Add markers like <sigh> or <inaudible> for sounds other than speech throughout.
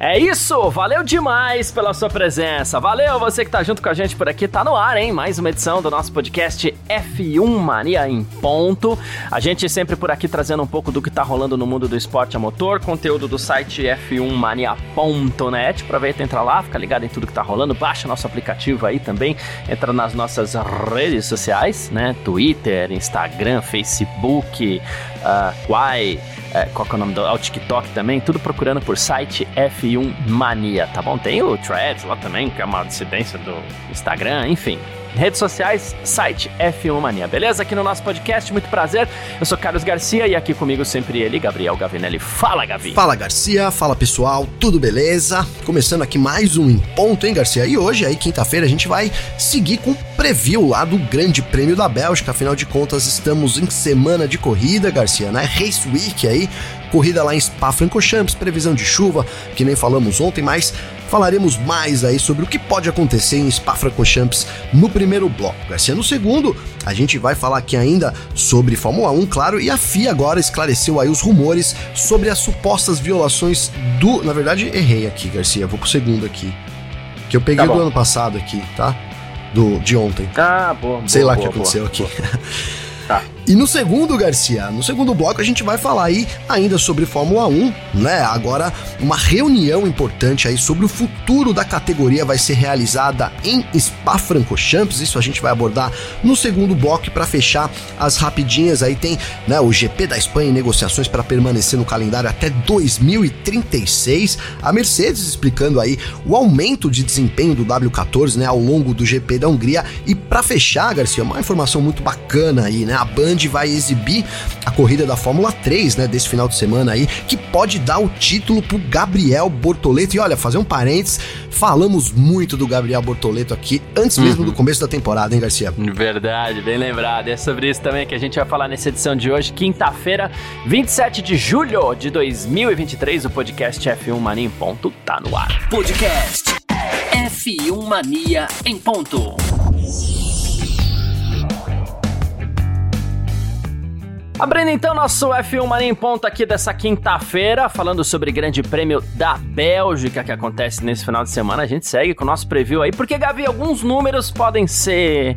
É isso, valeu demais pela sua presença. Valeu você que tá junto com a gente por aqui. Tá no ar, hein? Mais uma edição do nosso podcast F1 Mania em ponto. A gente sempre por aqui trazendo um pouco do que tá rolando no mundo do esporte a motor, conteúdo do site f1mania.net. Aproveita, entra lá, fica ligado em tudo que tá rolando, baixa nosso aplicativo aí também, entra nas nossas redes sociais, né? Twitter, Instagram, Facebook, uh, Quai, uh, qual que é o nome do? Ao TikTok também, tudo procurando por site F1 F1 Mania, tá bom? Tem o Threads lá também, que é uma dissidência do Instagram, enfim. Redes sociais, site F1 Mania, beleza? Aqui no nosso podcast, muito prazer. Eu sou Carlos Garcia e aqui comigo sempre ele, Gabriel Gavinelli. Fala, Gavi! Fala, Garcia. Fala, pessoal. Tudo beleza? Começando aqui mais um Em Ponto, hein, Garcia? E hoje, aí, quinta-feira, a gente vai seguir com o preview lá do Grande Prêmio da Bélgica. Afinal de contas, estamos em semana de corrida, Garcia, né? Race Week aí, corrida lá em Spa-Francorchamps, previsão de chuva, que nem falamos ontem, mas falaremos mais aí sobre o que pode acontecer em Spa-Francorchamps no primeiro bloco. Garcia, no segundo, a gente vai falar aqui ainda sobre Fórmula 1, claro, e a FIA agora esclareceu aí os rumores sobre as supostas violações do... Na verdade, errei aqui, Garcia, vou pro segundo aqui. Que eu peguei tá do ano passado aqui, tá? Do, de ontem. Ah, boa. Sei boa, lá o que aconteceu boa, aqui. <laughs> Tá. E no segundo, Garcia, no segundo bloco a gente vai falar aí ainda sobre Fórmula 1, né? Agora, uma reunião importante aí sobre o futuro da categoria vai ser realizada em Spa-Francorchamps. Isso a gente vai abordar no segundo bloco para fechar as rapidinhas aí tem, né, o GP da Espanha em negociações para permanecer no calendário até 2036. A Mercedes explicando aí o aumento de desempenho do W14, né, ao longo do GP da Hungria e para fechar, Garcia, uma informação muito bacana aí, né? A Band vai exibir a corrida da Fórmula 3, né, desse final de semana aí, que pode dar o título pro Gabriel Bortoleto. E olha, fazer um parênteses, falamos muito do Gabriel Bortoleto aqui antes mesmo do começo da temporada, hein, Garcia? Verdade, bem lembrado. É sobre isso também que a gente vai falar nessa edição de hoje, quinta-feira, 27 de julho de 2023. O podcast F1 Mania em ponto tá no ar. Podcast F1 Mania em ponto. Abrindo então nosso F1 Mania em ponto aqui dessa quinta-feira, falando sobre o Grande Prêmio da Bélgica que acontece nesse final de semana. A gente segue com o nosso preview aí, porque, Gavi, alguns números podem ser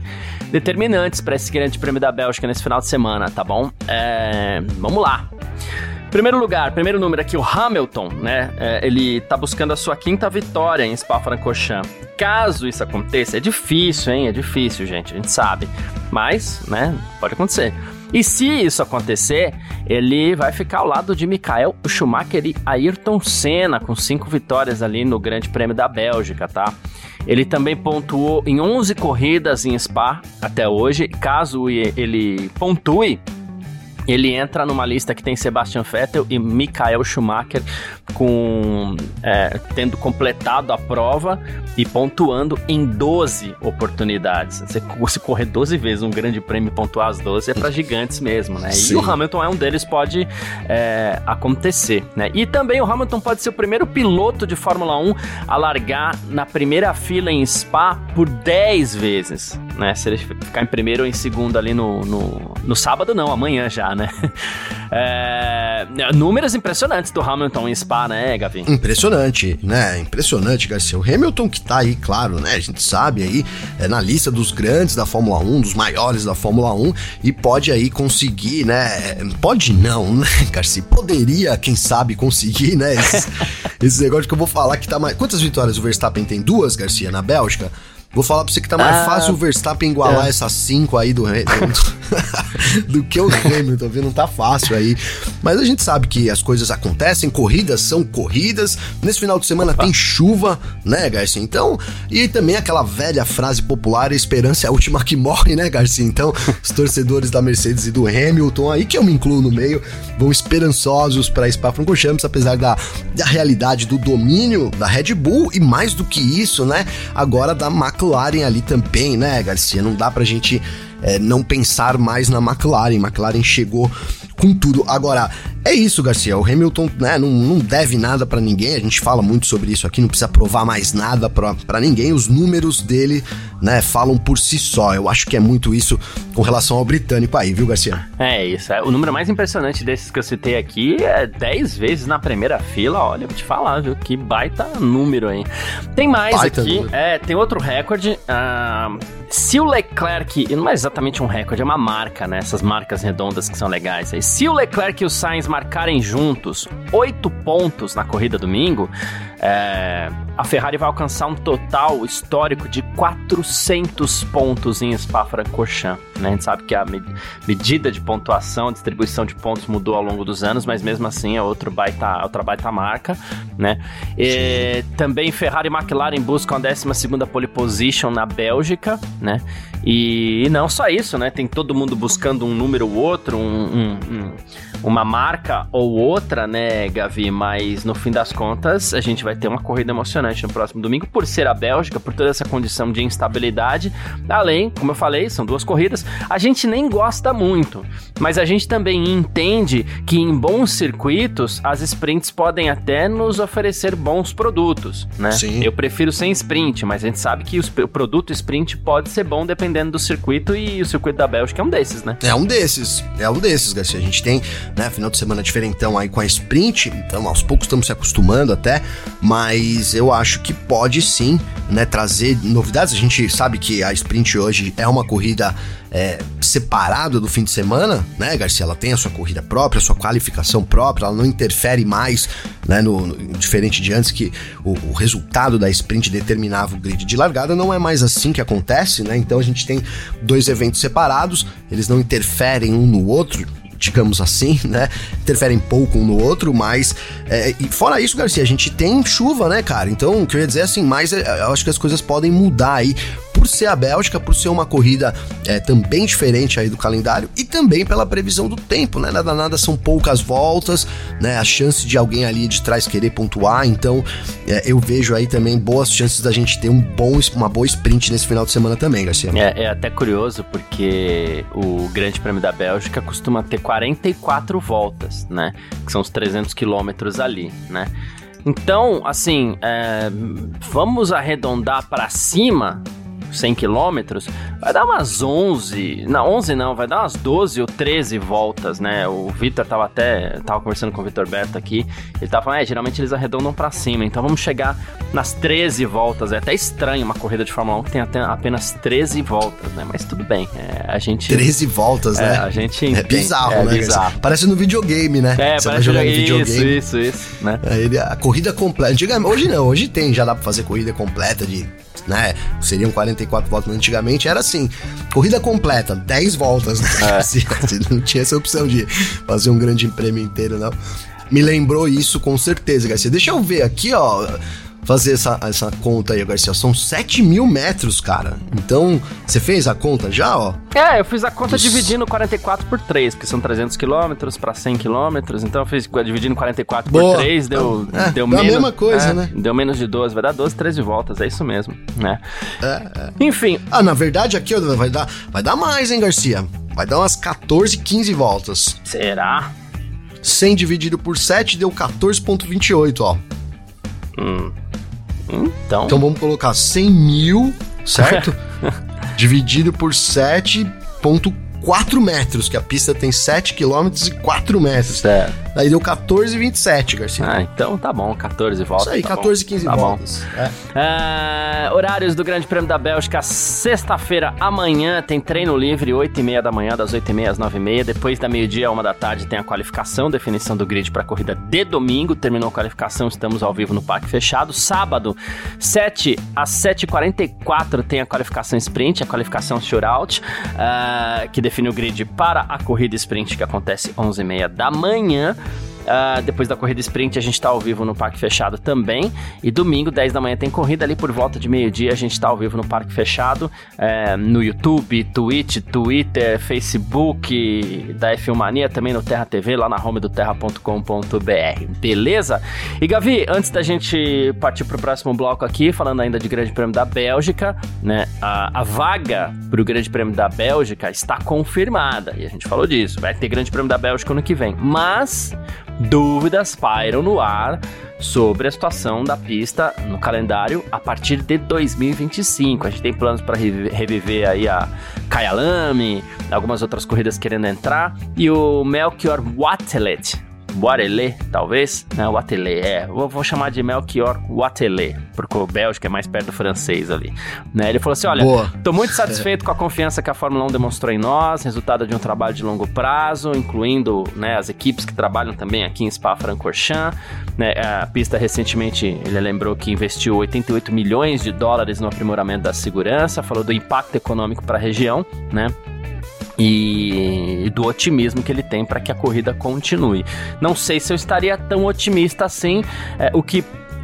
determinantes para esse Grande Prêmio da Bélgica nesse final de semana, tá bom? É, vamos lá. Primeiro lugar, primeiro número aqui, o Hamilton, né? É, ele tá buscando a sua quinta vitória em Spa-Francorchamps. Caso isso aconteça, é difícil, hein? É difícil, gente, a gente sabe. Mas, né, pode acontecer. E se isso acontecer, ele vai ficar ao lado de Michael Schumacher e Ayrton Senna, com cinco vitórias ali no Grande Prêmio da Bélgica, tá? Ele também pontuou em 11 corridas em Spa até hoje. Caso ele pontue, ele entra numa lista que tem Sebastian Vettel e Michael Schumacher com é, tendo completado a prova e pontuando em 12 oportunidades. Você, se correr 12 vezes um grande prêmio e pontuar as 12 é para gigantes mesmo, né? Sim. E o Hamilton é um deles, pode é, acontecer, né? E também o Hamilton pode ser o primeiro piloto de Fórmula 1 a largar na primeira fila em Spa por 10 vezes, né? Se ele ficar em primeiro ou em segundo ali no, no, no sábado, não, amanhã já, né? É, números impressionantes do Hamilton em Spa, né, Gavi? Impressionante, né? Impressionante, Garcia. O Hamilton que tá aí, claro, né? A gente sabe aí, é na lista dos grandes da Fórmula 1, dos maiores da Fórmula 1, e pode aí conseguir, né? Pode não, né, Garcia? Poderia, quem sabe, conseguir, né? Esse, <laughs> esse negócio que eu vou falar que tá mais. Quantas vitórias o Verstappen tem? Duas, Garcia, na Bélgica? Vou falar pra você que tá mais Ah, fácil o Verstappen igualar é. essas cinco aí do, do, <laughs> do que o Hamilton, viu? Não tá fácil aí. Mas a gente sabe que as coisas acontecem, corridas são corridas. Nesse final de semana tem chuva, né, Garcia? Então, e também aquela velha frase popular: esperança é a última que morre, né, Garcia? Então, os torcedores da Mercedes e do Hamilton, aí que eu me incluo no meio, vão esperançosos para Spa-Francorchamps, apesar da, da realidade do domínio da Red Bull e mais do que isso, né, agora da McLaren ali também, né, Garcia? Não dá pra gente é, não pensar mais na McLaren. McLaren chegou com tudo. Agora, é isso, Garcia. O Hamilton né, não, não deve nada para ninguém. A gente fala muito sobre isso aqui, não precisa provar mais nada para ninguém. Os números dele né, falam por si só. Eu acho que é muito isso com relação ao britânico aí, viu, Garcia? É isso. É. O número mais impressionante desses que eu citei aqui é 10 vezes na primeira fila. Olha, vou te falar, viu? Que baita número aí. Tem mais baita aqui. Número. É, tem outro recorde. Uh, se o Leclerc, não é exatamente um recorde, é uma marca, né? Essas marcas redondas que são legais aí. Se o Leclerc e o Sainz marcarem juntos oito pontos na corrida domingo, é, a Ferrari vai alcançar um total histórico de 400 pontos em Spa-Francorchamps. Né? A gente sabe que a medida de pontuação, a distribuição de pontos mudou ao longo dos anos, mas mesmo assim é outro baita, outra baita marca. Né? E, também Ferrari e McLaren buscam a 12 pole position na Bélgica. Né? E, e, não só isso, né? tem todo mundo buscando um número ou outro, um, um, um, uma marca ou outra, né, Gavi? Mas no fim das contas, a gente vai ter uma corrida emocionante no próximo domingo, por ser a Bélgica, por toda essa condição de instabilidade. Além, como eu falei, são duas corridas a gente nem gosta muito, mas a gente também entende que em bons circuitos as sprints podem até nos oferecer bons produtos, né? Sim. Eu prefiro sem sprint, mas a gente sabe que o produto sprint pode ser bom dependendo do circuito e o circuito da Bélgica é um desses, né? É um desses, é um desses, Garcia. A gente tem, né, final de semana diferentão aí com a sprint, então aos poucos estamos se acostumando até, mas eu acho que pode sim, né, trazer novidades. A gente sabe que a sprint hoje é uma corrida é, separada do fim de semana, né, Garcia? Ela tem a sua corrida própria, a sua qualificação própria, ela não interfere mais, né, no, no diferente de antes que o, o, resultado da sprint determinava o grid de largada, não é mais assim que acontece, né? Então a gente tem dois eventos separados, eles não interferem um no outro, digamos assim, <laughs> né? Interferem pouco um no outro, mas. É, e fora isso, Garcia, a gente tem chuva, né, cara? Então, o que eu ia dizer assim, mas é, eu acho que as coisas podem mudar aí por ser a Bélgica, por ser uma corrida é, também diferente aí do calendário e também pela previsão do tempo, né? Nada nada são poucas voltas, né? A chance de alguém ali de trás querer pontuar, então é, eu vejo aí também boas chances da gente ter um bom, uma boa sprint nesse final de semana também, Garcia. É, é até curioso porque o Grande Prêmio da Bélgica costuma ter 44 voltas, né? Que são os 300 quilômetros ali, né? Então, assim, é, vamos arredondar para cima 100 quilômetros, vai dar umas 11, não, 11 não, vai dar umas 12 ou 13 voltas, né? O Vitor tava até, tava conversando com o Vitor Berto aqui, ele tava falando, é, geralmente eles arredondam para cima, então vamos chegar nas 13 voltas, é até estranho uma corrida de Fórmula 1 que tem até apenas 13 voltas, né? Mas tudo bem, é, a gente... 13 voltas, é, né? A gente... É bizarro, é, né? Bizarro. Parece no videogame, né? É, Você parece jogar no videogame. Isso, isso, isso, né? Aí, a corrida completa, hoje não, hoje tem, já dá pra fazer corrida completa de né? Seriam 44 voltas, antigamente era assim: corrida completa, 10 voltas, né? É. <laughs> não tinha essa opção de fazer um grande prêmio inteiro, não. Me lembrou isso com certeza, Garcia. Deixa eu ver aqui, ó fazer essa, essa conta aí, Garcia. São 7 mil metros, cara. Então, você fez a conta já, ó? É, eu fiz a conta Dos... dividindo 44 por 3, porque são 300 quilômetros para 100 quilômetros. Então, eu fiz dividindo 44 Boa. por 3, deu, é, deu menos. a mesma coisa, é, né? Deu menos de 12, vai dar 12, 13 voltas, é isso mesmo, né? É, é. Enfim. Ah, na verdade, aqui vai dar, vai dar mais, hein, Garcia? Vai dar umas 14, 15 voltas. Será? 100 dividido por 7 deu 14,28, ó. Hum. Então. Então vamos colocar 100 mil, certo? <laughs> Dividido por 7,4 4 metros, que a pista tem 7 km e 4 metros. Certo. Daí deu 14,27, Garcia. Ah, então tá bom, 14 voltas. Isso aí, tá 14 e 15 tá voltas. É. Uh, horários do Grande Prêmio da Bélgica, sexta-feira, amanhã tem treino livre, 8 e meia da manhã, das 8 e meia às 9 e meia. Depois da meio-dia, uma da tarde, tem a qualificação, definição do grid para a corrida de domingo. Terminou a qualificação, estamos ao vivo no Parque Fechado. Sábado, 7 às 7h44, tem a qualificação sprint, a qualificação shootout, uh, que define o grid para a corrida sprint que acontece 11h30 da manhã. Uh, depois da corrida sprint, a gente está ao vivo no Parque Fechado também. E domingo, 10 da manhã, tem corrida ali por volta de meio-dia. A gente está ao vivo no Parque Fechado, é, no YouTube, Twitch, Twitter, Facebook da F1 Mania, também no Terra TV, lá na home do terra.com.br. Beleza? E Gavi, antes da gente partir para o próximo bloco aqui, falando ainda de Grande Prêmio da Bélgica, né? A, a vaga para o Grande Prêmio da Bélgica está confirmada. E a gente falou disso. Vai ter Grande Prêmio da Bélgica ano que vem. Mas dúvidas pairam no ar sobre a situação da pista no calendário a partir de 2025. A gente tem planos para reviver aí a Kyalami, algumas outras corridas querendo entrar e o Melchior Watelet Boarelé, talvez, né? Watelet, é. Vou, vou, chamar de Melchior Watelet, porque o Bélgica é mais perto do francês ali. Né? Ele falou assim: olha, Boa. tô muito satisfeito com a confiança que a Fórmula 1 demonstrou em nós, resultado de um trabalho de longo prazo, incluindo né, as equipes que trabalham também aqui em Spa-Francorchamps. Né? A pista recentemente, ele lembrou que investiu 88 milhões de dólares no aprimoramento da segurança, falou do impacto econômico para a região, né? E do otimismo que ele tem para que a corrida continue. Não sei se eu estaria tão otimista assim, é, o que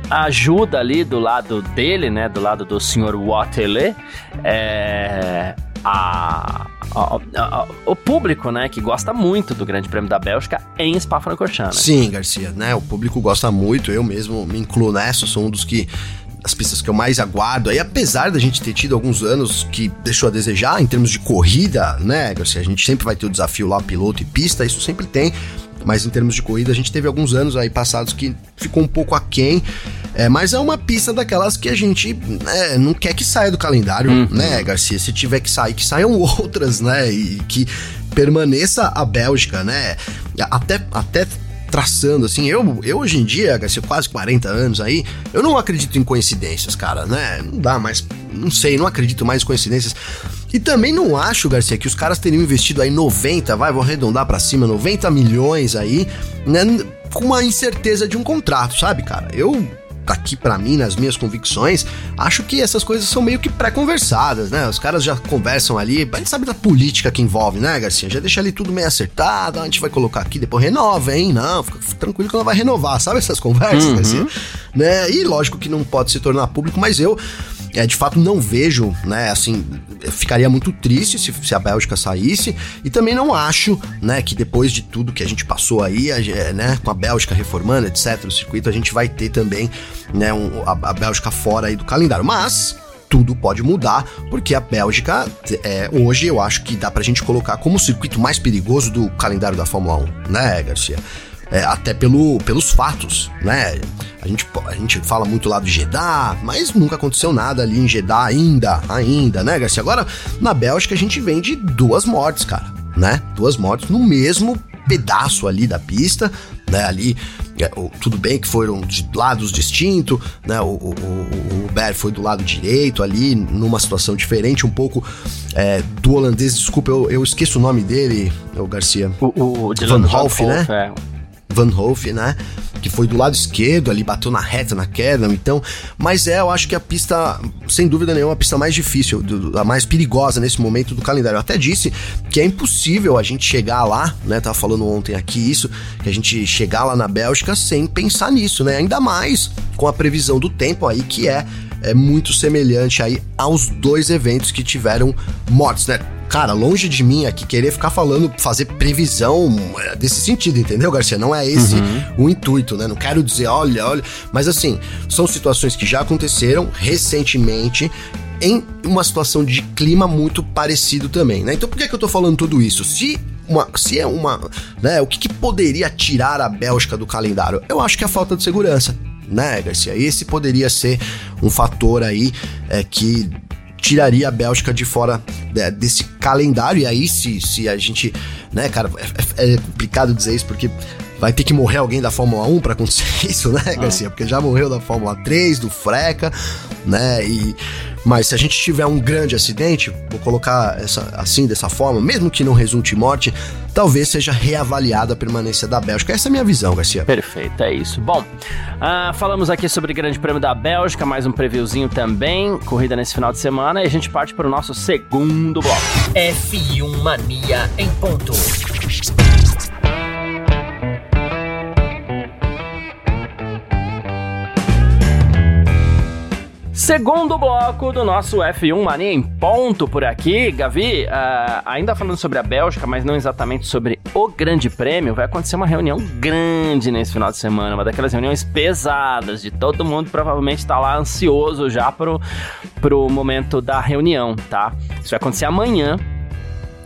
ajuda ali do lado dele, né, do lado do senhor Waterloo, é, a, a, a, o público, né, que gosta muito do Grande Prêmio da Bélgica em Spa-Francorchamps. Né? Sim, Garcia, né, o público gosta muito, eu mesmo me incluo nessa, sou um dos que as pistas que eu mais aguardo. Aí, apesar da gente ter tido alguns anos que deixou a desejar em termos de corrida, né, Garcia? A gente sempre vai ter o desafio lá, piloto e pista, isso sempre tem. Mas em termos de corrida, a gente teve alguns anos aí passados que ficou um pouco aquém. É, mas é uma pista daquelas que a gente né, não quer que saia do calendário, uhum. né, Garcia? Se tiver que sair, que saiam <laughs> outras, né? E que permaneça a Bélgica, né? Até, até traçando, assim, eu, eu hoje em dia, Garcia, quase 40 anos aí, eu não acredito em coincidências, cara, né? Não dá mais, não sei, não acredito mais em coincidências. E também não acho, Garcia, que os caras teriam investido aí 90, vai, vou arredondar para cima, 90 milhões aí, né? Com uma incerteza de um contrato, sabe, cara? Eu aqui para mim, nas minhas convicções, acho que essas coisas são meio que pré-conversadas, né? Os caras já conversam ali, a gente sabe da política que envolve, né, Garcia? Já deixa ali tudo meio acertado, a gente vai colocar aqui, depois renova, hein? Não, fica tranquilo que ela vai renovar, sabe essas conversas, uhum. Garcia? Né? E lógico que não pode se tornar público, mas eu é, de fato não vejo, né, assim, ficaria muito triste se, se, a Bélgica saísse e também não acho, né, que depois de tudo que a gente passou aí, a, né, com a Bélgica reformando, etc, o circuito, a gente vai ter também, né, um, a, a Bélgica fora aí do calendário, mas tudo pode mudar, porque a Bélgica, é, hoje eu acho que dá pra gente colocar como o circuito mais perigoso do calendário da Fórmula 1, né, Garcia? É, até pelo, pelos fatos, né? A gente, a gente fala muito lá do Jeddah, mas nunca aconteceu nada ali em Jeddah ainda, ainda, né, Garcia? Agora, na Bélgica a gente vem de duas mortes, cara, né? Duas mortes no mesmo pedaço ali da pista, né? Ali, é, tudo bem que foram de lados distintos, né? O, o, o, o foi do lado direito ali, numa situação diferente, um pouco é, do holandês. Desculpa, eu, eu esqueço o nome dele, o Garcia. O, o, o Van Hoff, né? É. Van Hoff, né? Que foi do lado esquerdo, ali bateu na reta, na queda, então. Mas é, eu acho que a pista, sem dúvida nenhuma, a pista mais difícil, a mais perigosa nesse momento do calendário. Eu até disse que é impossível a gente chegar lá, né? Tava falando ontem aqui isso, que a gente chegar lá na Bélgica sem pensar nisso, né? Ainda mais com a previsão do tempo aí, que é é muito semelhante aí aos dois eventos que tiveram mortes, né? Cara, longe de mim aqui querer ficar falando, fazer previsão é, desse sentido, entendeu, Garcia? Não é esse uhum. o intuito, né? Não quero dizer, olha, olha. Mas assim, são situações que já aconteceram recentemente em uma situação de clima muito parecido também, né? Então por que, que eu tô falando tudo isso? Se uma, se é uma, né, o que, que poderia tirar a Bélgica do calendário? Eu acho que é a falta de segurança, né, Garcia? Esse poderia ser um fator aí é, que tiraria a Bélgica de fora é, desse calendário. E aí, se, se a gente. Né, cara, é, é, é complicado dizer isso porque vai ter que morrer alguém da Fórmula 1 para acontecer <laughs> isso, né, Garcia? Porque já morreu da Fórmula 3, do Freca, né? E mas se a gente tiver um grande acidente, vou colocar essa, assim, dessa forma, mesmo que não resulte em morte, talvez seja reavaliada a permanência da Bélgica. Essa é a minha visão, Garcia. Perfeito, é isso. Bom, uh, falamos aqui sobre o Grande Prêmio da Bélgica, mais um previewzinho também, corrida nesse final de semana, e a gente parte para o nosso segundo bloco. F1 Mania em ponto. Segundo bloco do nosso F1 Mania em ponto por aqui, Gavi, uh, ainda falando sobre a Bélgica, mas não exatamente sobre o Grande Prêmio, vai acontecer uma reunião grande nesse final de semana, uma daquelas reuniões pesadas, de todo mundo provavelmente está lá ansioso já pro, pro momento da reunião, tá? Isso vai acontecer amanhã,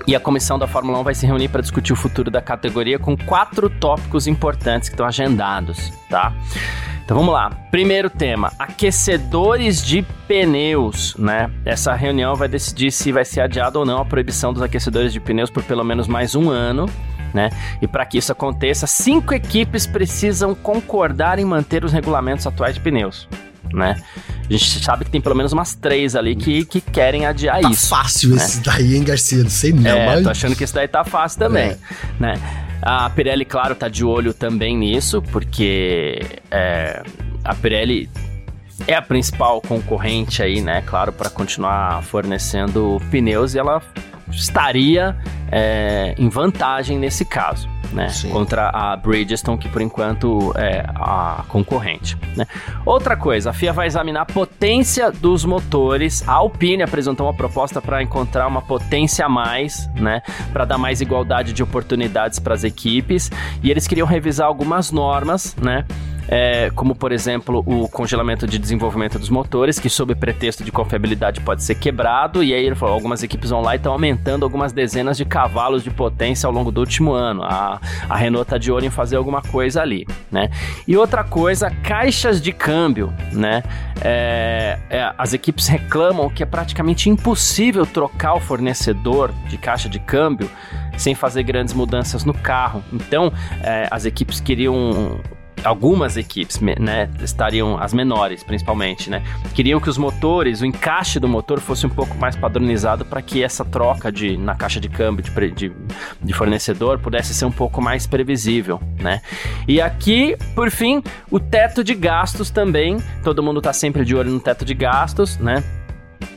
e a comissão da Fórmula 1 vai se reunir para discutir o futuro da categoria com quatro tópicos importantes que estão agendados, tá? Então vamos lá. Primeiro tema: aquecedores de pneus, né? Essa reunião vai decidir se vai ser adiada ou não a proibição dos aquecedores de pneus por pelo menos mais um ano. Né? E para que isso aconteça, cinco equipes precisam concordar em manter os regulamentos atuais de pneus. Né? A gente sabe que tem pelo menos umas três ali que, que querem adiar tá isso. fácil né? esse daí, hein, Garcia? Não sei não. É, mas... tô achando que esse daí tá fácil também, é. né? A Pirelli, claro, tá de olho também nisso, porque é, a Pirelli é a principal concorrente aí, né? Claro, para continuar fornecendo pneus e ela estaria é, em vantagem nesse caso né? Sim. Contra a Bridgestone, que por enquanto é a concorrente, né? Outra coisa, a FIA vai examinar a potência dos motores. A Alpine apresentou uma proposta para encontrar uma potência a mais, né? Para dar mais igualdade de oportunidades para as equipes. E eles queriam revisar algumas normas, né? É, como por exemplo o congelamento de desenvolvimento dos motores, que sob pretexto de confiabilidade pode ser quebrado, e aí ele falou, algumas equipes vão lá e estão aumentando algumas dezenas de cavalos de potência ao longo do último ano. A, a Renault está de olho em fazer alguma coisa ali, né? E outra coisa, caixas de câmbio, né? É, é, as equipes reclamam que é praticamente impossível trocar o fornecedor de caixa de câmbio sem fazer grandes mudanças no carro. Então, é, as equipes queriam algumas equipes, né, estariam as menores, principalmente, né, queriam que os motores, o encaixe do motor fosse um pouco mais padronizado para que essa troca de na caixa de câmbio de, de, de, fornecedor pudesse ser um pouco mais previsível, né? E aqui, por fim, o teto de gastos também. Todo mundo está sempre de olho no teto de gastos, né?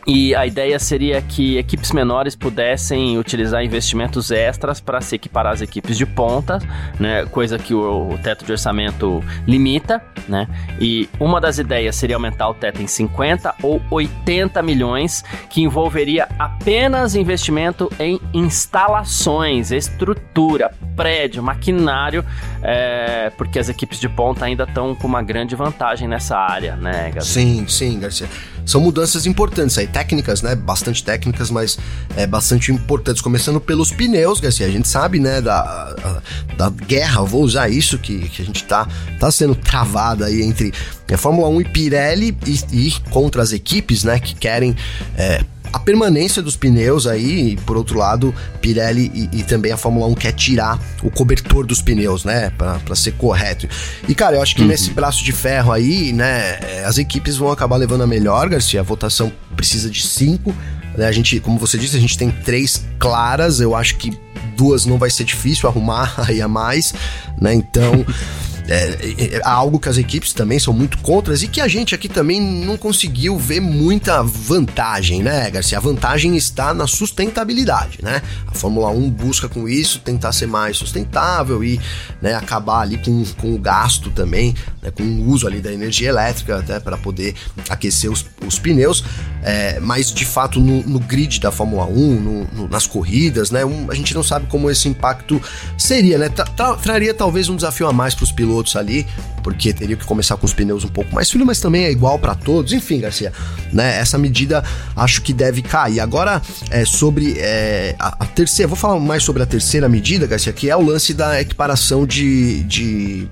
E a ideia seria que equipes menores pudessem utilizar investimentos extras para se equiparar às equipes de ponta, né? Coisa que o, teto de orçamento limita, né? E uma das ideias seria aumentar o teto em 50 ou 80 milhões, que envolveria apenas investimento em instalações, estrutura, prédio, maquinário, é, porque as equipes de ponta ainda estão com uma grande vantagem nessa área, né, Gabriel? Sim, sim, Garcia. São mudanças importantes aí, técnicas, né? Bastante técnicas, mas é, bastante importantes. Começando pelos pneus, Garcia. A gente sabe, né, da, da guerra, vou usar isso, que, que a gente tá, tá sendo travada aí entre a Fórmula 1 e Pirelli e, e contra as equipes, né, que querem é, a permanência dos pneus aí, e por outro lado, Pirelli e, e, também a Fórmula 1 quer tirar o cobertor dos pneus, né? Pra ser correto. E, cara, eu acho que uhum. nesse braço de ferro aí, né, as equipes vão acabar levando a melhor, Garcia. A votação precisa de cinco. Né? A gente, como você disse, a gente tem três claras. Eu acho que duas não vai ser difícil arrumar <laughs> aí a mais, né? Então. <laughs> É, é, é, algo que as equipes também são muito contras e que a gente aqui também não conseguiu ver muita vantagem, né, Garcia? A vantagem está na sustentabilidade, né? A Fórmula 1 busca com isso tentar ser mais sustentável e né, acabar ali com, com o gasto também, né, com o uso ali da energia elétrica até para poder aquecer os, os pneus. É, mas de fato no, no, grid da Fórmula 1, no, no, nas corridas, né? Um, a gente não sabe como esse impacto seria, né? Tra, tra, traria talvez um desafio a mais para os pilotos pilotos ali, porque teria que começar com os pneus um pouco mais finos, mas também é igual para todos. Enfim, Garcia, né? Essa medida acho que deve cair. Agora, é, sobre é, a, a, terceira, vou falar mais sobre a terceira medida, Garcia, que é o lance da equiparação de, de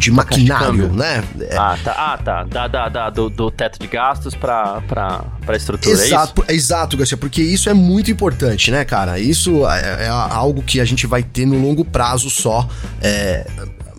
de maquinário, de né? É. Ah, tá. Ah, tá. Da, da, da do, do, teto de gastos para a estrutura, exato, é isso? Exato, Garcia, porque isso é muito importante, né, cara? Isso é, é algo que a gente vai ter no longo prazo só. É,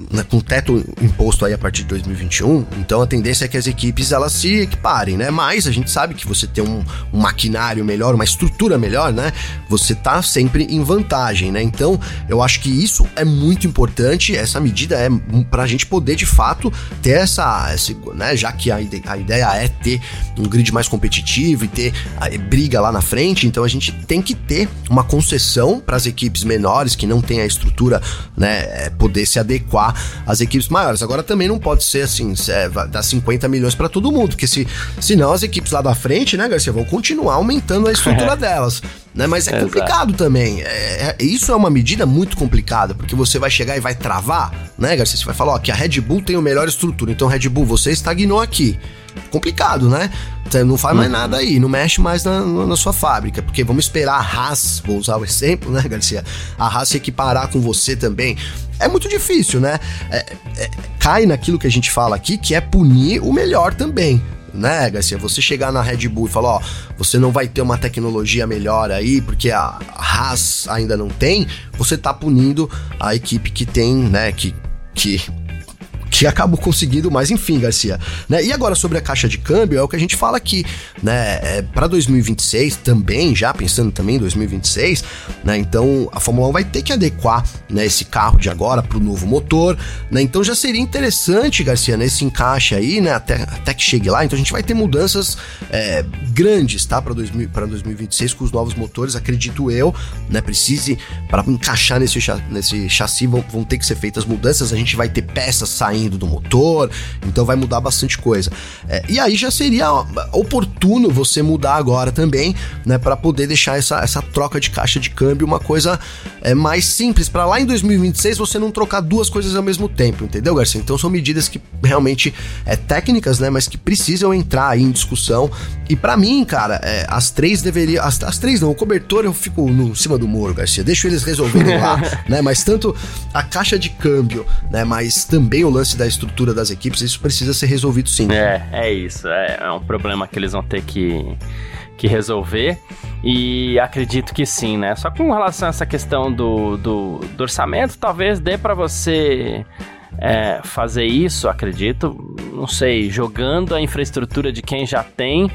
né, com teto imposto aí a partir de 2021, então a tendência é que as equipes elas se equiparem, né? Mas a gente sabe que você tem um, um maquinário melhor, uma estrutura melhor, né? Você tá sempre em vantagem, né? Então eu acho que isso é muito importante. Essa medida é para a gente poder de fato ter essa, essa né? Já que a, ide a ideia é ter um grid mais competitivo e ter a, briga lá na frente, então a gente tem que ter uma concessão para as equipes menores que não têm a estrutura, né? É, poder se adequar às equipes maiores. Agora também não pode ser assim, é, dar 50 milhões para todo mundo, porque se senão as equipes lá da frente, né, Garcia, vão continuar aumentando a estrutura <laughs> delas. Né? Mas é complicado também. É, é, isso é uma medida muito complicada, porque você vai chegar e vai travar, né, Garcia? Você vai falar, ó, que a Red Bull tem a melhor estrutura, então Red Bull, você estagnou aqui. Complicado, né? Você não faz mais uhum. nada aí, não mexe mais na, na, sua fábrica, porque vamos esperar a Haas, vou usar o exemplo, né, Garcia? A Haas se equiparar com você também. É muito difícil, né? É, é, cai naquilo que a gente fala aqui, que é punir o melhor também né, Garcia? Você chegar na Red Bull e falar, ó, você não vai ter uma tecnologia melhor aí, porque a Haas ainda não tem, você tá punindo a equipe que tem, né, que, que que acabou conseguindo, mas enfim, Garcia. Né? E agora sobre a caixa de câmbio, é o que a gente fala aqui, né? É, para 2026 também, já pensando também em 2026, né? Então a Fórmula 1 vai ter que adequar né, esse carro de agora para o novo motor, né? Então já seria interessante, Garcia, nesse encaixe aí, né? Até, até que chegue lá. Então a gente vai ter mudanças é, grandes, tá? Para 2026 com os novos motores, acredito eu, né? Precise para encaixar nesse, nesse chassi vão, vão ter que ser feitas mudanças. A gente vai ter peças saindo saindo do motor, então vai mudar bastante coisa. É, e aí já seria oportuno você mudar agora também, né, para poder deixar essa, essa troca de caixa de câmbio uma coisa é, mais simples, para lá em 2026 você não trocar duas coisas ao mesmo tempo, entendeu, Garcia? Então são medidas que realmente é técnicas, né, mas que precisam entrar aí em discussão. E para mim, cara, é, as três deveriam, as, as três não, o cobertor eu fico no cima do muro, Garcia, deixo eles resolverem lá, <laughs> né, mas tanto a caixa de câmbio, né, mas também o lance lance da estrutura das equipes, isso precisa ser resolvido sim. É, é isso. É, é um problema que eles vão ter que, que resolver. E acredito que sim, né? Só com relação a essa questão do, do, do orçamento, talvez dê para você é, fazer isso, acredito, não sei, jogando a infraestrutura de quem já tem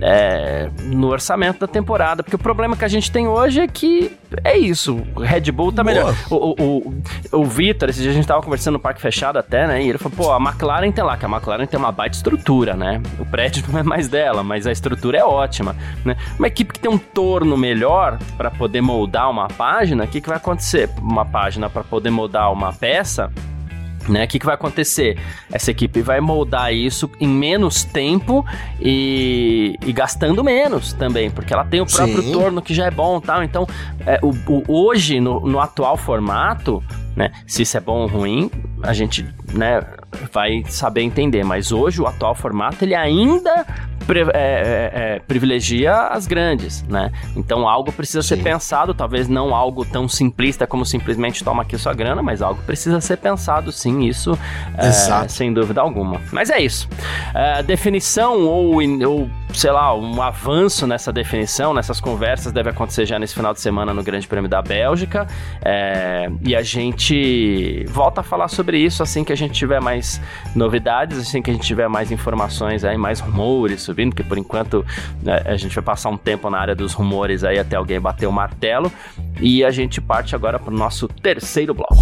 é, no orçamento da temporada. Porque o problema que a gente tem hoje é que é isso. O Red Bull tá Boa. melhor. O, o, o, o Vitor, esse dia a gente tava conversando no Parque Fechado até, né? E ele falou, pô, a McLaren tem lá, que a McLaren tem uma baita estrutura, né? O prédio <laughs> não é mais dela, mas a estrutura é ótima, né? Uma equipe que tem um torno melhor para poder moldar uma página, o que, que vai acontecer? Uma página para poder moldar uma peça né? O que, que vai acontecer? Essa equipe vai moldar isso em menos tempo e, e gastando menos também, porque ela tem o próprio Sim. torno que já é bom tal. Então, é, o, o, hoje, no, no atual formato, né? Se isso é bom ou ruim, a gente né, vai saber entender. Mas hoje, o atual formato, ele ainda é, é, é, privilegia as grandes, né? Então algo precisa Sim. ser pensado, talvez não algo tão simplista como simplesmente toma aqui sua grana, mas algo precisa ser pensado, sim, isso é, sem dúvida alguma. Mas é isso. É, definição ou, ou, sei lá, um avanço nessa definição, nessas conversas, deve acontecer já nesse final de semana no Grande Prêmio da Bélgica. e a gente volta a falar sobre isso assim que a gente tiver mais novidades, assim que a gente tiver mais informações aí, mais rumores subindo, porque por enquanto né, a gente vai passar um tempo na área dos rumores aí até alguém bater o martelo. E a gente parte agora para o nosso terceiro bloco.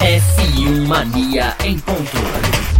F1 Mania em ponto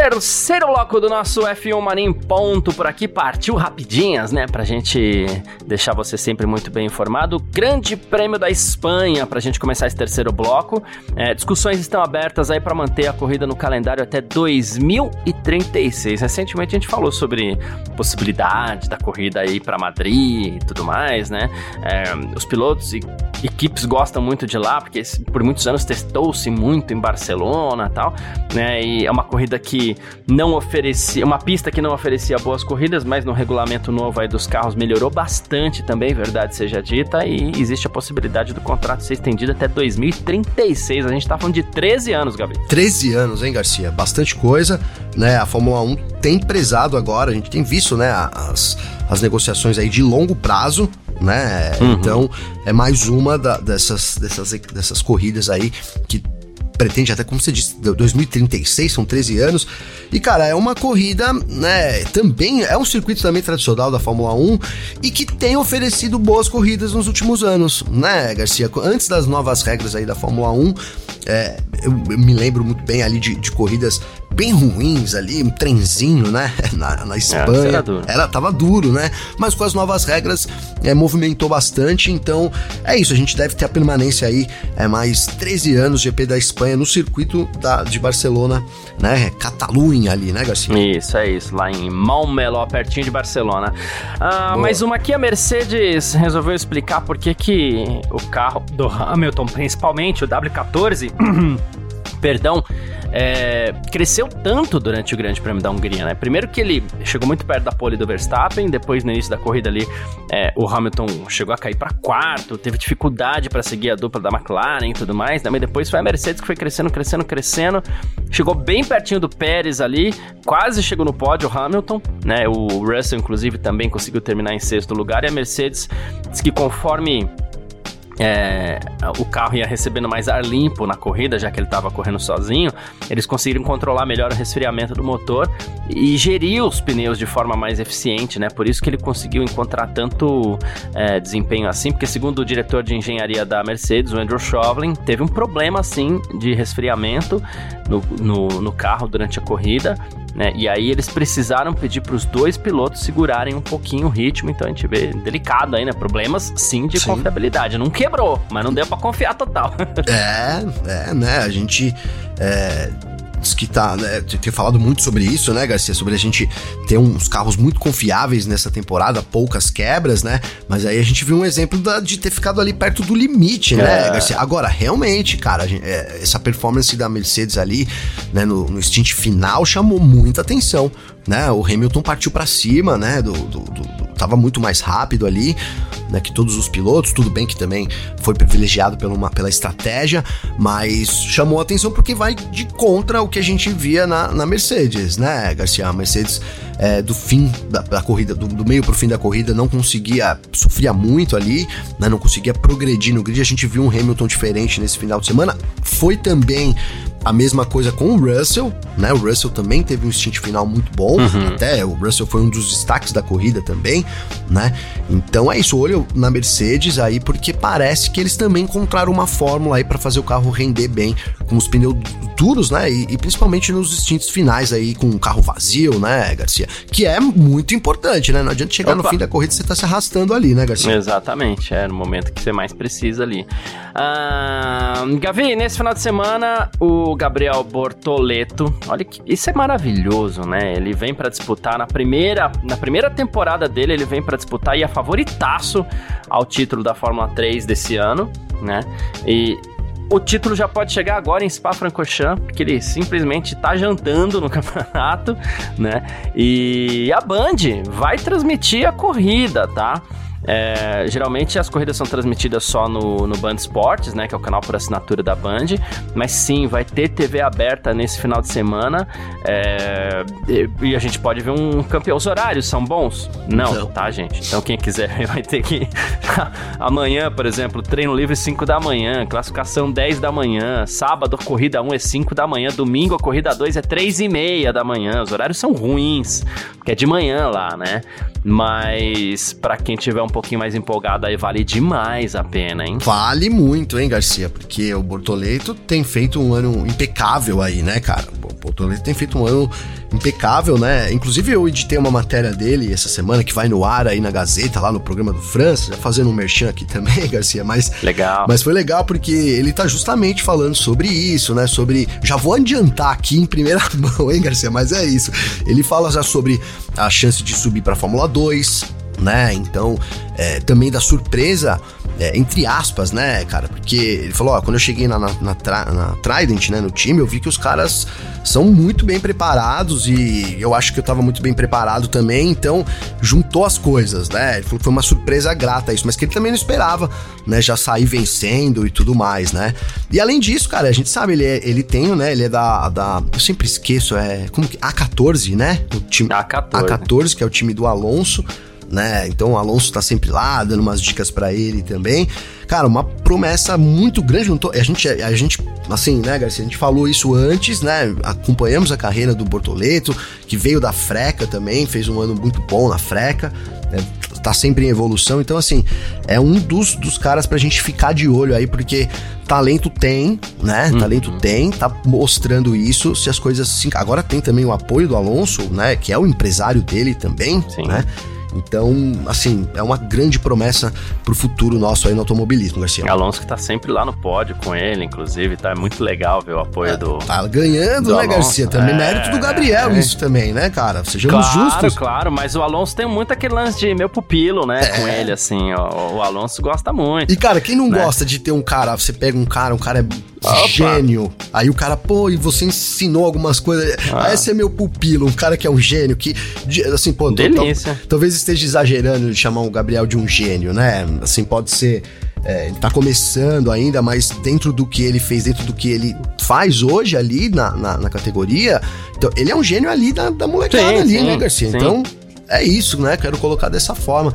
terceiro bloco do nosso F1 Mania em ponto por aqui. Partiu rapidinhas, né? Pra gente deixar você sempre muito bem informado. Grande Prêmio da Espanha, pra gente começar esse terceiro bloco. É, discussões estão abertas aí para manter a corrida no calendário até 2036. Recentemente a gente falou sobre possibilidade da corrida aí para Madrid e tudo mais, né? É, os pilotos e equipes gostam muito de lá, porque por muitos anos testou-se muito em Barcelona tal, né? E é uma corrida que não oferecia, uma pista que não oferecia boas corridas, mas no regulamento novo aí dos carros melhorou bastante também, verdade seja dita, e existe a possibilidade do contrato ser estendido até 2036. A gente tá falando de 13 anos, Gabi. 13 anos, hein, Garcia? Bastante coisa, né? A Fórmula 1 tem prezado agora, a gente tem visto, né, as, as negociações aí de longo prazo, né? Uhum. Então, é mais uma da, dessas, dessas, dessas corridas aí que pretende até, como você disse, 2036, são 13 anos. E, cara, é uma corrida, né? Também é um circuito também tradicional da Fórmula 1 e que tem oferecido boas corridas nos últimos anos, né, Garcia? Antes das novas regras aí da Fórmula 1, é, eu, eu, me lembro muito bem ali de, de corridas bem ruins ali, um trenzinho, né? <laughs> Na, na Espanha. era, duro. era tava duro, né? Mas com as novas regras, é, movimentou bastante. Então, é isso. A gente deve ter a permanência aí, é mais 13 anos GP da Espanha no circuito da, de Barcelona, né? Catalunha ali, né, Garcia? Isso, é isso. Lá em Montmeló, pertinho de Barcelona. Ah, mais uma aqui, a Mercedes resolveu explicar por que que o carro do Hamilton, principalmente o W14, <clears throat> perdão, é, cresceu tanto durante o Grande Prêmio da Hungria, né? Primeiro que ele chegou muito perto da pole do Verstappen, depois no início da corrida ali, é, o Hamilton chegou a cair para quarto, teve dificuldade para seguir a dupla da McLaren e tudo mais, né? Mas depois foi a Mercedes que foi crescendo, crescendo, crescendo, chegou bem pertinho do Pérez ali, quase chegou no pódio o Hamilton, né? O Russell, inclusive, também conseguiu terminar em sexto lugar, e a Mercedes disse que conforme é, o carro ia recebendo mais ar limpo na corrida, já que ele estava correndo sozinho, eles conseguiram controlar melhor o resfriamento do motor e gerir os pneus de forma mais eficiente, né? Por isso que ele conseguiu encontrar tanto é, desempenho assim, porque segundo o diretor de engenharia da Mercedes, o Andrew Shovlin, teve um problema assim de resfriamento no, no, no carro durante a corrida né? E aí eles precisaram pedir para os dois pilotos segurarem um pouquinho o ritmo, então a gente vê delicado aí, né? Problemas sim de sim. confiabilidade. Não quebrou, mas não deu para confiar total. <laughs> é, é, né? A gente é, que tá, né, tem falado muito sobre isso, né, Garcia? Sobre a gente ter uns carros muito confiáveis nessa temporada, poucas quebras, né? Mas aí a gente viu um exemplo da, de ter ficado ali perto do limite, né, é. Garcia? Agora, realmente, cara, gente, é, essa performance da Mercedes ali, né, no, no stint final chamou muita atenção, né? O Hamilton partiu para cima, né, do, do, do, tava muito mais rápido ali, né, que todos os pilotos, tudo bem que também foi privilegiado pela, uma, pela estratégia, mas chamou atenção porque vai de contra o que a gente via na, na Mercedes, né, Garcia? A Mercedes é, do fim da, da corrida, do, do, meio pro fim da corrida, não conseguia, sofria muito ali, né, não conseguia progredir no grid. A gente viu um Hamilton diferente nesse final de semana. Foi também a mesma coisa com o Russell, né? O Russell também teve um stint final muito bom, uhum. até o Russell foi um dos destaques da corrida também, né? Então é isso, olho na Mercedes aí porque parece que eles também encontraram uma fórmula aí para fazer o carro render bem com os pneus duros, né? E, e, principalmente nos stints finais aí com o carro vazio, né, Garcia? Que é muito importante, né? Não adianta chegar Opa. no fim da corrida e você tá se arrastando ali, né, Garcia? Exatamente, é no momento que você mais precisa ali. Ah, Gavi, nesse final de semana o o Gabriel Bortoleto. Olha que isso é maravilhoso, né? Ele vem para disputar na primeira, na primeira temporada dele, ele vem para disputar e é favoritaço ao título da Fórmula 3 desse ano, né? E o título já pode chegar agora em Spa-Francorchamps, porque ele simplesmente tá jantando no <laughs> campeonato, né? E a Band vai transmitir a corrida, tá? É, geralmente as corridas são transmitidas só no, no Band Esportes, né? Que é o canal por assinatura da Band. Mas sim, vai ter TV aberta nesse final de semana. É, e a gente pode ver um campeão. Os horários são bons? Não, Não. tá, gente? Então quem quiser vai ter que. <laughs> Amanhã, por exemplo, treino livre 5 da manhã, classificação 10 da manhã. Sábado, a corrida 1 é 5 da manhã. Domingo, a corrida 2 é 3 e meia da manhã. Os horários são ruins, porque é de manhã lá, né? Mas para quem tiver um pouquinho mais empolgado aí, vale demais a pena, hein? Vale muito, hein, Garcia? Porque o Bortoleto tem feito um ano impecável aí, né, cara? O Bortoleto tem feito um ano impecável, né? Inclusive eu editei uma matéria dele essa semana que vai no ar aí na Gazeta, lá no programa do França, já fazendo um merchan aqui <laughs> também, Garcia, mas legal. Mas foi legal porque ele tá justamente falando sobre isso, né? Sobre já vou adiantar aqui em primeira <laughs> mão, hein, Garcia, mas é isso. Ele fala já sobre a chance de subir para Fórmula 2, né? Então, é, também da surpresa, é, entre aspas, né, cara? Porque ele falou, ó, quando eu cheguei na, na, na, na, Trident, né, no time, eu vi que os caras são muito bem preparados e eu acho que eu tava muito bem preparado também, então juntou as coisas, né? Ele falou que foi uma surpresa grata isso, mas que ele também não esperava, né, já sair vencendo e tudo mais, né? E além disso, cara, a gente sabe, ele, é, ele tem, né, ele é da, da eu sempre esqueço, é, como que, A14, né? O time, A14. A14, que é o time do Alonso, né? Então o Alonso tá sempre lá, dando umas dicas para ele também. Cara, uma promessa muito grande. Tô, a, gente, a gente, assim, né, Garcia? A gente falou isso antes, né? Acompanhamos a carreira do Bortoleto, que veio da Freca também, fez um ano muito bom na Freca. Né? tá sempre em evolução. Então, assim, é um dos, dos caras pra gente ficar de olho aí, porque talento tem, né? Uhum. Talento tem, tá mostrando isso. Se as coisas. Assim, agora tem também o apoio do Alonso, né? Que é o empresário dele também, Sim. né? Então, assim, é uma grande promessa pro futuro nosso aí no automobilismo, Garcia. Alonso que tá sempre lá no pódio com ele, inclusive, tá é muito legal ver o apoio é, do. Tá ganhando, do né, Alonso. Garcia? Também é, mérito do Gabriel, é. isso também, né, cara? Sejamos claro, justos. Claro, mas o Alonso tem muito aquele lance de meu pupilo, né, com é. ele, assim. O, o, Alonso gosta muito. E, cara, quem não né? gosta de ter um cara, você pega um cara, um cara é Opa. gênio. Aí o cara, pô, e você ensinou algumas coisas. Ah. Esse é meu pupilo, um cara que é um gênio, que, assim, pô, Delícia. talvez esteja exagerando de chamar o Gabriel de um gênio, né? Assim, pode ser. É, ele tá começando ainda, mas dentro do que ele fez, dentro do que ele faz hoje ali na, na, na categoria, então, ele é um gênio ali da, da molecada sim, ali, sim, né, Garcia? Sim. Então, é isso, né? Quero colocar dessa forma.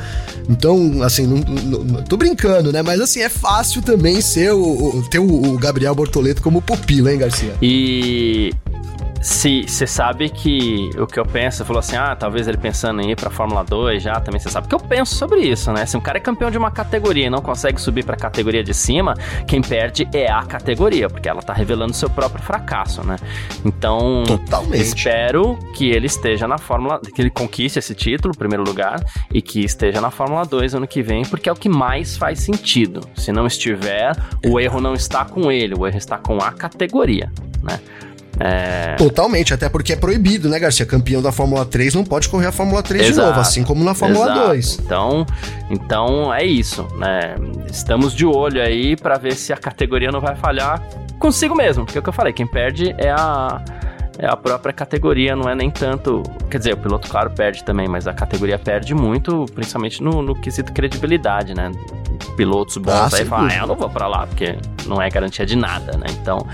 Então, assim, não, não, não, tô brincando, né? Mas assim, é fácil também ser o, o ter o, o Gabriel Bortoleto como pupilo, hein, Garcia? E se você sabe que o que eu penso, você falou assim, ah, talvez ele pensando em ir pra Fórmula 2 já, também você sabe que eu penso sobre isso, né? Se um cara é campeão de uma categoria e não consegue subir pra categoria de cima, quem perde é a categoria, porque ela tá revelando seu próprio fracasso, né? Então, Totalmente. espero que ele esteja na Fórmula, que ele conquiste esse título, primeiro lugar, e que esteja na Fórmula 2 ano que vem, porque é o que mais faz sentido. Se não estiver, o erro não está com ele, o erro está com a categoria, né? É... Totalmente, até porque é proibido, né, Garcia? Campeão da Fórmula 3 não pode correr a Fórmula 3 Exato. de novo, assim como na Fórmula Exato. 2. Então, então é isso, né? Estamos de olho aí para ver se a categoria não vai falhar consigo mesmo, porque é o que eu falei, quem perde é a é a própria categoria, não é nem tanto. Quer dizer, o piloto, claro, perde também, mas a categoria perde muito, principalmente no, no quesito credibilidade, né? Pilotos bons ah, aí falam, ah, eu não vou pra lá, porque não é garantia de nada, né? Então,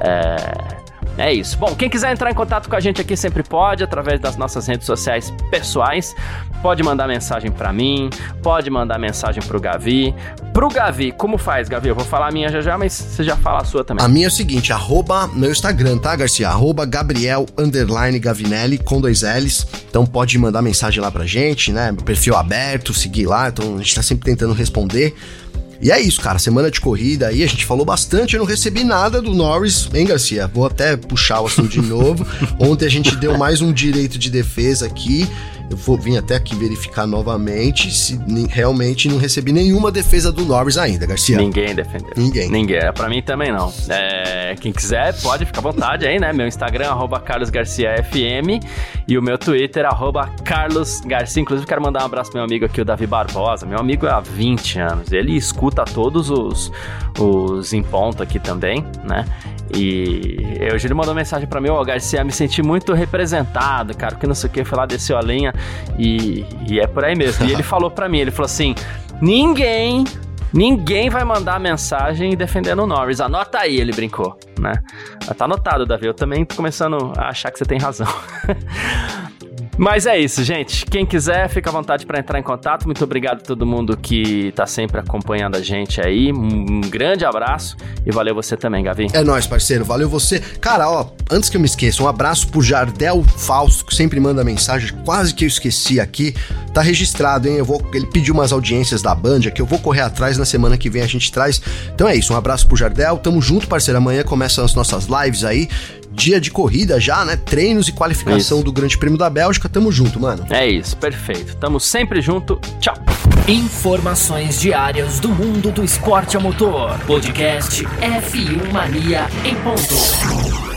é é isso. Bom, quem quiser entrar em contato com a gente aqui sempre pode, através das nossas redes sociais pessoais. Pode mandar mensagem para mim, pode mandar mensagem pro Gavi. Pro Gavi, como faz, Gavi? Eu vou falar a minha já já, mas você já fala a sua também. A minha é o seguinte, arroba meu Instagram, tá, Garcia? Arroba Gabriel Gavinelli com dois L's. Então pode mandar mensagem lá pra gente, né? Perfil aberto, seguir lá. Então a gente tá sempre tentando responder. E é isso, cara. Semana de corrida aí, a gente falou bastante. Eu não recebi nada do Norris, hein, Garcia? Vou até puxar o assunto de novo. <laughs> Ontem a gente deu mais um direito de defesa aqui. Eu vou vir até aqui verificar novamente se realmente não recebi nenhuma defesa do Norris ainda, Garcia. Ninguém defendeu. Ninguém. Ninguém. É, pra mim também não. É, quem quiser pode ficar à vontade aí, né? Meu Instagram, arroba carlosgarciafm e o meu Twitter, arroba carlosgarcia. Inclusive, quero mandar um abraço pro meu amigo aqui, o Davi Barbosa. Meu amigo há 20 anos. Ele escuta todos os, os em ponto aqui também, né? E hoje ele mandou mensagem para mim, ó, oh, Garcia, me senti muito representado, cara, porque não sei o que, foi lá, desceu a linha e, e é por aí mesmo. E ele <laughs> falou para mim, ele falou assim: ninguém Ninguém vai mandar mensagem defendendo o Norris. Anota aí, ele brincou, né? Tá anotado, Davi. Eu também tô começando a achar que você tem razão. <laughs> Mas é isso, gente. Quem quiser, fica à vontade para entrar em contato. Muito obrigado a todo mundo que tá sempre acompanhando a gente aí. Um grande abraço e valeu você também, Gavi. É nóis, parceiro. Valeu você. Cara, ó, antes que eu me esqueça, um abraço pro Jardel Fausto, que sempre manda mensagem. Quase que eu esqueci aqui. Tá registrado, hein? Eu vou, ele pediu umas audiências da Band que eu vou correr atrás na semana que vem a gente traz. Então é isso, um abraço pro Jardel. Tamo junto, parceiro. Amanhã começam as nossas lives aí dia de corrida já, né? Treinos e qualificação isso. do Grande Prêmio da Bélgica. Tamo junto, mano. É isso, perfeito. Tamo sempre junto. Tchau. Informações diárias do mundo do esporte a motor. Podcast F1 Mania em ponto.